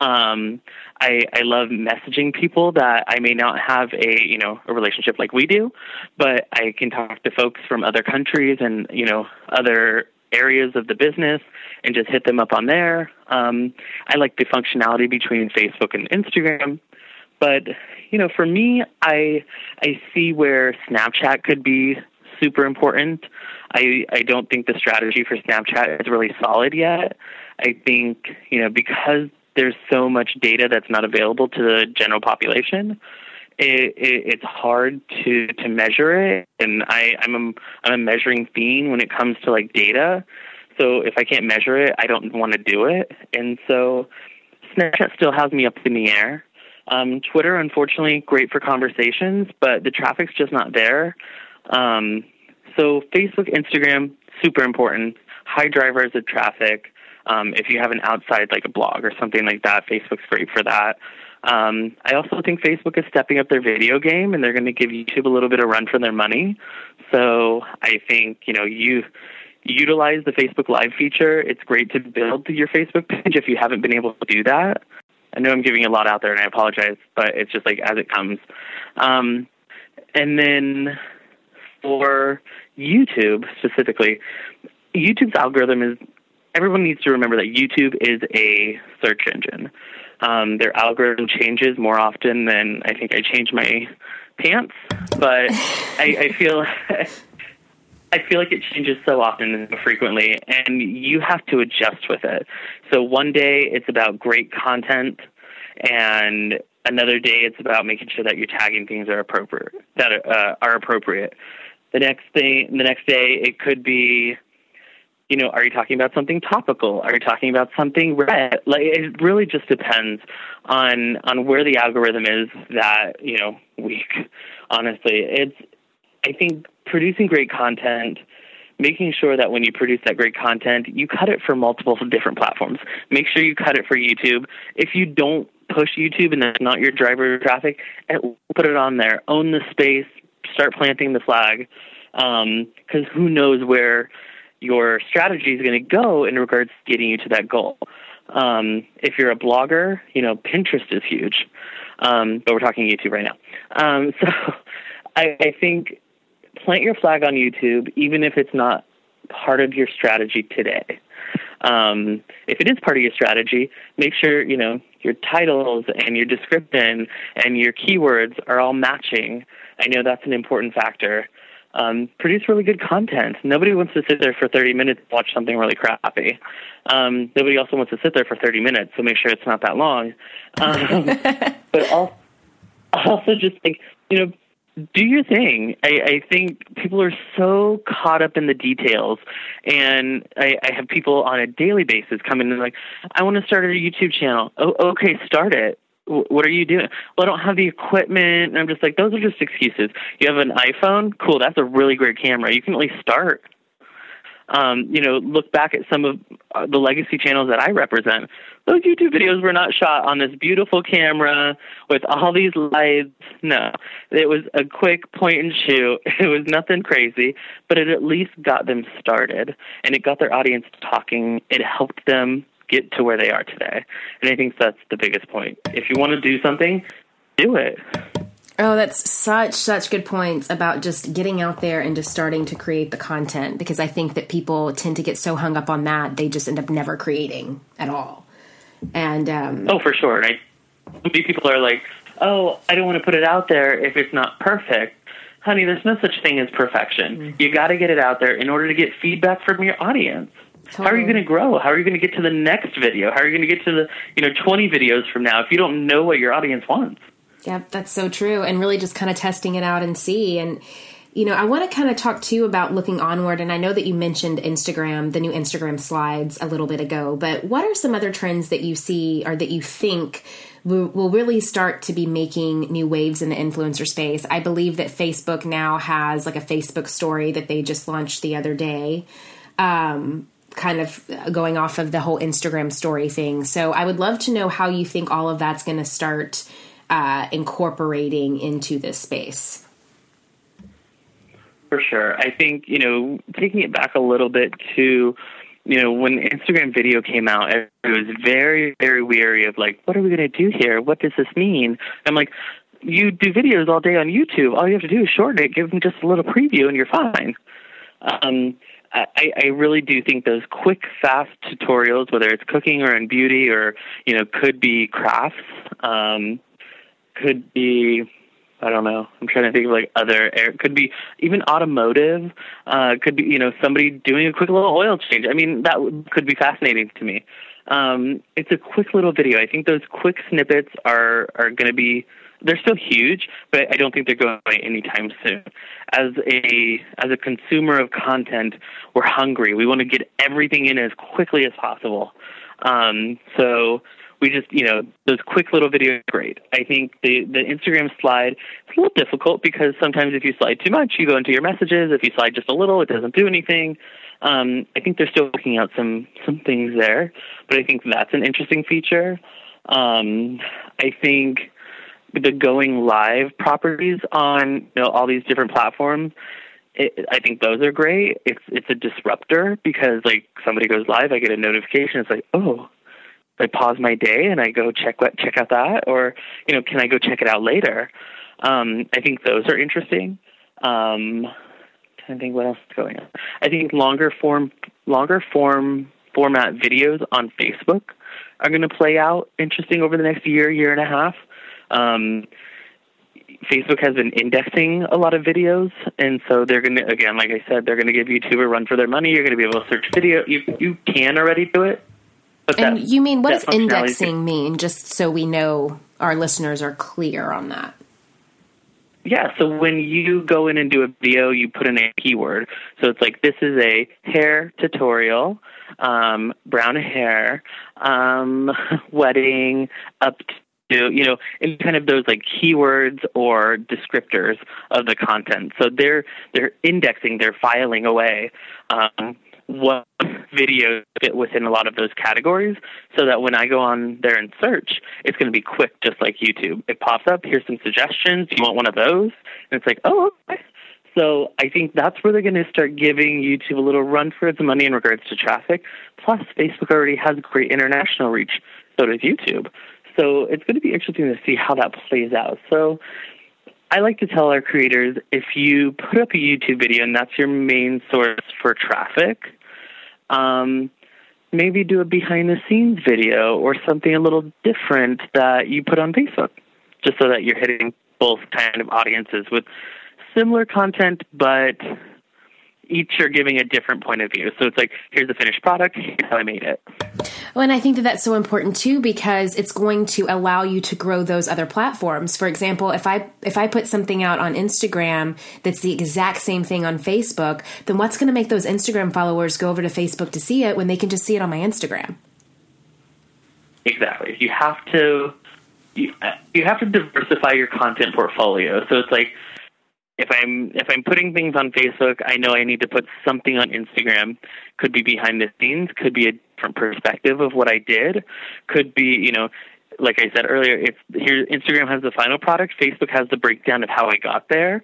Um, I, I love messaging people that I may not have a you know a relationship like we do, but I can talk to folks from other countries and you know other areas of the business and just hit them up on there. Um, I like the functionality between Facebook and Instagram. But you know, for me, I I see where Snapchat could be super important. I I don't think the strategy for Snapchat is really solid yet. I think you know because there's so much data that's not available to the general population. It, it, it's hard to to measure it, and I I'm a, I'm a measuring fiend when it comes to like data. So if I can't measure it, I don't want to do it, and so Snapchat still has me up in the air. Um, Twitter, unfortunately, great for conversations, but the traffic's just not there. Um, so Facebook, Instagram, super important. High drivers of traffic. Um, if you have an outside like a blog or something like that, Facebook's great for that. Um, I also think Facebook is stepping up their video game, and they're going to give YouTube a little bit of run for their money. So I think you know you utilize the Facebook Live feature. It's great to build your Facebook page if you haven't been able to do that. I know I'm giving a lot out there, and I apologize, but it's just like as it comes. Um, and then for YouTube specifically, YouTube's algorithm is everyone needs to remember that YouTube is a search engine. Um, their algorithm changes more often than I think I change my pants, but I, I feel I feel like it changes so often and frequently, and you have to adjust with it. So one day it's about great content, and another day it's about making sure that your tagging things are appropriate. That uh, are appropriate. The next thing, the next day, it could be you know, are you talking about something topical? Are you talking about something red? Like it really just depends on on where the algorithm is that you know week. Honestly, it's I think producing great content making sure that when you produce that great content, you cut it for multiple different platforms. Make sure you cut it for YouTube. If you don't push YouTube and that's not your driver traffic, put it on there. Own the space. Start planting the flag. Because um, who knows where your strategy is going to go in regards to getting you to that goal. Um, if you're a blogger, you know Pinterest is huge, um, but we're talking YouTube right now. Um, so I, I think plant your flag on YouTube, even if it's not part of your strategy today. Um, if it is part of your strategy, make sure you know your titles and your description and your keywords are all matching. I know that's an important factor. Um, produce really good content. Nobody wants to sit there for 30 minutes and watch something really crappy. Um, nobody also wants to sit there for 30 minutes, so make sure it's not that long. Um, but also, also just think, you know, do your thing. I, I think people are so caught up in the details, and I, I have people on a daily basis come in and like, I want to start a YouTube channel. Oh, okay, start it. What are you doing? Well, I don't have the equipment. And I'm just like, those are just excuses. You have an iPhone? Cool, that's a really great camera. You can at least start um, you know, look back at some of uh, the legacy channels that I represent. Those YouTube videos were not shot on this beautiful camera with all these lights. No, it was a quick point and shoot. It was nothing crazy, but it at least got them started and it got their audience talking. It helped them get to where they are today. And I think that's the biggest point. If you want to do something, do it. Oh, that's such such good points about just getting out there and just starting to create the content because I think that people tend to get so hung up on that they just end up never creating at all. And um, oh, for sure, And right? People are like, "Oh, I don't want to put it out there if it's not perfect." Honey, there's no such thing as perfection. Mm-hmm. You got to get it out there in order to get feedback from your audience. Totally. How are you going to grow? How are you going to get to the next video? How are you going to get to the you know 20 videos from now if you don't know what your audience wants? Yep, that's so true. And really just kind of testing it out and see. And, you know, I want to kind of talk too about looking onward. And I know that you mentioned Instagram, the new Instagram slides a little bit ago, but what are some other trends that you see or that you think will really start to be making new waves in the influencer space? I believe that Facebook now has like a Facebook story that they just launched the other day. Um, kind of going off of the whole Instagram story thing. So I would love to know how you think all of that's going to start uh, incorporating into this space? For sure. I think, you know, taking it back a little bit to, you know, when Instagram video came out, it was very, very weary of like, what are we going to do here? What does this mean? I'm like, you do videos all day on YouTube. All you have to do is shorten it, give them just a little preview, and you're fine. Um, I, I really do think those quick, fast tutorials, whether it's cooking or in beauty or you know, could be crafts. Um, could be I don't know. I'm trying to think of like other air. Could be even automotive. Uh, could be you know somebody doing a quick little oil change. I mean that could be fascinating to me. Um, it's a quick little video. I think those quick snippets are are going to be. They're still huge, but I don't think they're going away anytime soon. As a as a consumer of content, we're hungry. We want to get everything in as quickly as possible. Um, so we just you know those quick little videos are great. I think the the Instagram slide is a little difficult because sometimes if you slide too much, you go into your messages. If you slide just a little, it doesn't do anything. Um, I think they're still looking out some some things there, but I think that's an interesting feature. Um, I think the going live properties on you know all these different platforms. It, I think those are great. It's it's a disruptor because like somebody goes live, I get a notification. It's like, oh, I pause my day and I go check what check out that, or you know, can I go check it out later? Um, I think those are interesting. Um, I think what else is going on. I think longer form longer form format videos on Facebook are going to play out interesting over the next year year and a half. Um, Facebook has been indexing a lot of videos, and so they're going to again, like I said, they're going to give YouTube a run for their money. You're going to be able to search video. You you can already do it, but and that, you mean what does indexing mean? Just so we know our listeners are clear on that. Yeah, so when you go in and do a video, you put in a keyword. So it's like this is a hair tutorial, um, brown hair, um, wedding, up to you know, in kind of those like keywords or descriptors of the content. So they're they're indexing, they're filing away. Um, what videos fit within a lot of those categories so that when I go on there and search, it's going to be quick, just like YouTube. It pops up, here's some suggestions. Do you want one of those? And it's like, oh, okay. So I think that's where they're going to start giving YouTube a little run for its money in regards to traffic. Plus, Facebook already has great international reach, so does YouTube. So it's going to be interesting to see how that plays out. So I like to tell our creators if you put up a YouTube video and that's your main source for traffic, um, maybe do a behind the scenes video or something a little different that you put on Facebook, just so that you're hitting both kind of audiences with similar content, but each are giving a different point of view. So it's like, here's the finished product, here's how I made it. Well, and I think that that's so important too because it's going to allow you to grow those other platforms. For example, if I if I put something out on Instagram that's the exact same thing on Facebook, then what's going to make those Instagram followers go over to Facebook to see it when they can just see it on my Instagram? Exactly. You have to you, you have to diversify your content portfolio. So it's like if I'm if I'm putting things on Facebook, I know I need to put something on Instagram. Could be behind the scenes, could be a different perspective of what I did, could be you know, like I said earlier, if here Instagram has the final product, Facebook has the breakdown of how I got there.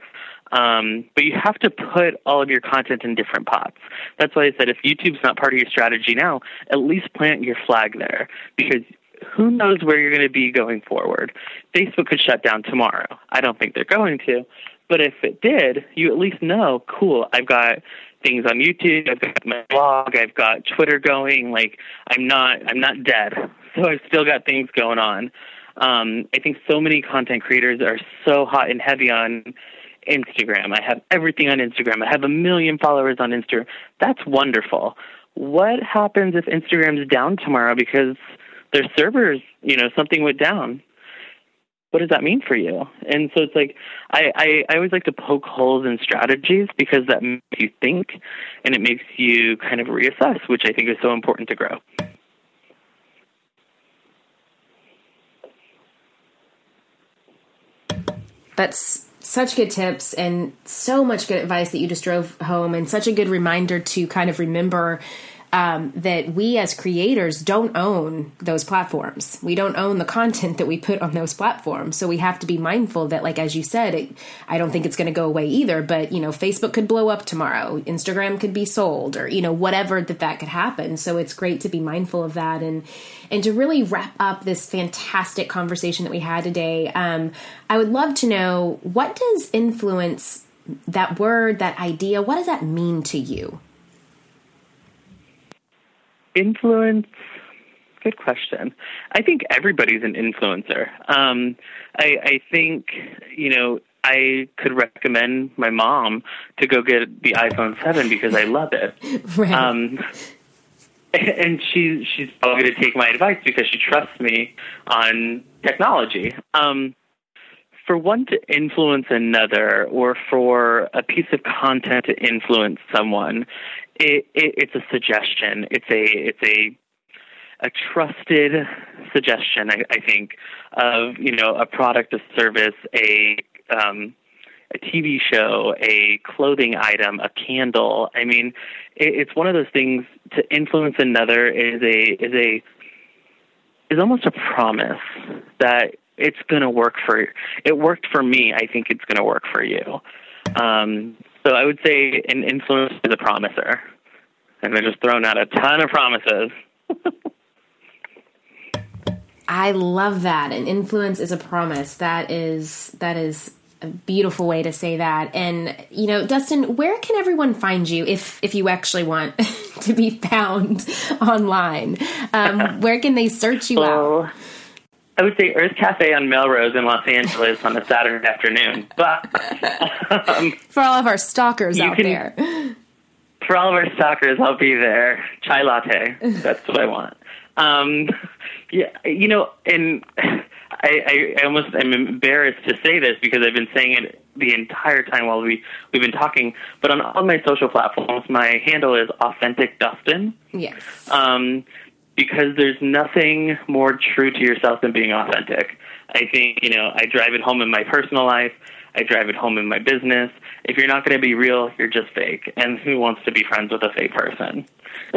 Um, but you have to put all of your content in different pots. That's why I said if YouTube's not part of your strategy now, at least plant your flag there because who knows where you're going to be going forward. Facebook could shut down tomorrow. I don't think they're going to, but if it did, you at least know, cool, I've got things on YouTube, I've got my blog, I've got Twitter going, like I'm not I'm not dead. So I've still got things going on. Um, I think so many content creators are so hot and heavy on Instagram. I have everything on Instagram. I have a million followers on Instagram. That's wonderful. What happens if Instagram's down tomorrow because their servers, you know, something went down? What does that mean for you? And so it's like I, I, I always like to poke holes in strategies because that makes you think and it makes you kind of reassess, which I think is so important to grow. That's such good tips and so much good advice that you just drove home and such a good reminder to kind of remember um, that we as creators don't own those platforms. We don't own the content that we put on those platforms. So we have to be mindful that, like, as you said, it, I don't think it's going to go away either, but, you know, Facebook could blow up tomorrow, Instagram could be sold, or, you know, whatever that that could happen. So it's great to be mindful of that. And, and to really wrap up this fantastic conversation that we had today, um, I would love to know what does influence that word, that idea, what does that mean to you? Influence good question i think everybody's an influencer um, I, I think you know I could recommend my mom to go get the iPhone 7 because I love it. Right. Um, and she she's probably going to take my advice because she trusts me on technology. Um, for one to influence another, or for a piece of content to influence someone, it, it, it's a suggestion. It's a it's a a trusted suggestion. I, I think of you know a product, a service, a um, a TV show, a clothing item, a candle. I mean, it, it's one of those things. To influence another is a is a is almost a promise that it's going to work for. It worked for me. I think it's going to work for you. Um, so I would say an influence is a promiser. And they're just throwing out a ton of promises. I love that. An influence is a promise. That is that is a beautiful way to say that. And you know, Dustin, where can everyone find you if if you actually want to be found online? Um, where can they search you out? I would say Earth Cafe on Melrose in Los Angeles on a Saturday afternoon. But um, for all of our stalkers out can, there, for all of our stalkers, I'll be there. Chai latte. That's what I want. Um, yeah, you know, and I, I, I almost am embarrassed to say this because I've been saying it the entire time while we we've been talking. But on all my social platforms, my handle is authentic Dustin. Yes. Um, because there's nothing more true to yourself than being authentic. I think you know I drive it home in my personal life. I drive it home in my business. If you're not going to be real, you're just fake. And who wants to be friends with a fake person?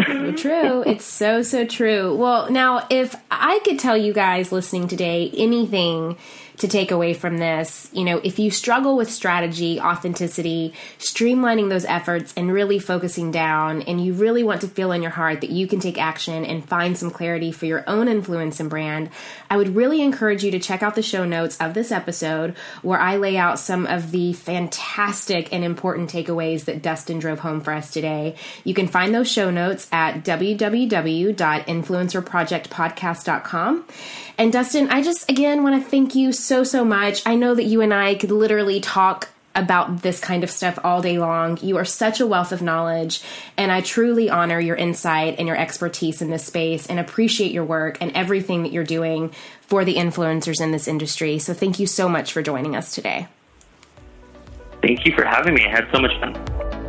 so true. It's so, so true. Well, now, if I could tell you guys listening today anything to take away from this. You know, if you struggle with strategy, authenticity, streamlining those efforts and really focusing down, and you really want to feel in your heart that you can take action and find some clarity for your own influence and brand, I would really encourage you to check out the show notes of this episode where I lay out some of the fantastic and important takeaways that Dustin drove home for us today. You can find those show notes at www.influencerprojectpodcast.com. And Dustin, I just again want to thank you so, so much. I know that you and I could literally talk about this kind of stuff all day long. You are such a wealth of knowledge, and I truly honor your insight and your expertise in this space and appreciate your work and everything that you're doing for the influencers in this industry. So, thank you so much for joining us today. Thank you for having me. I had so much fun.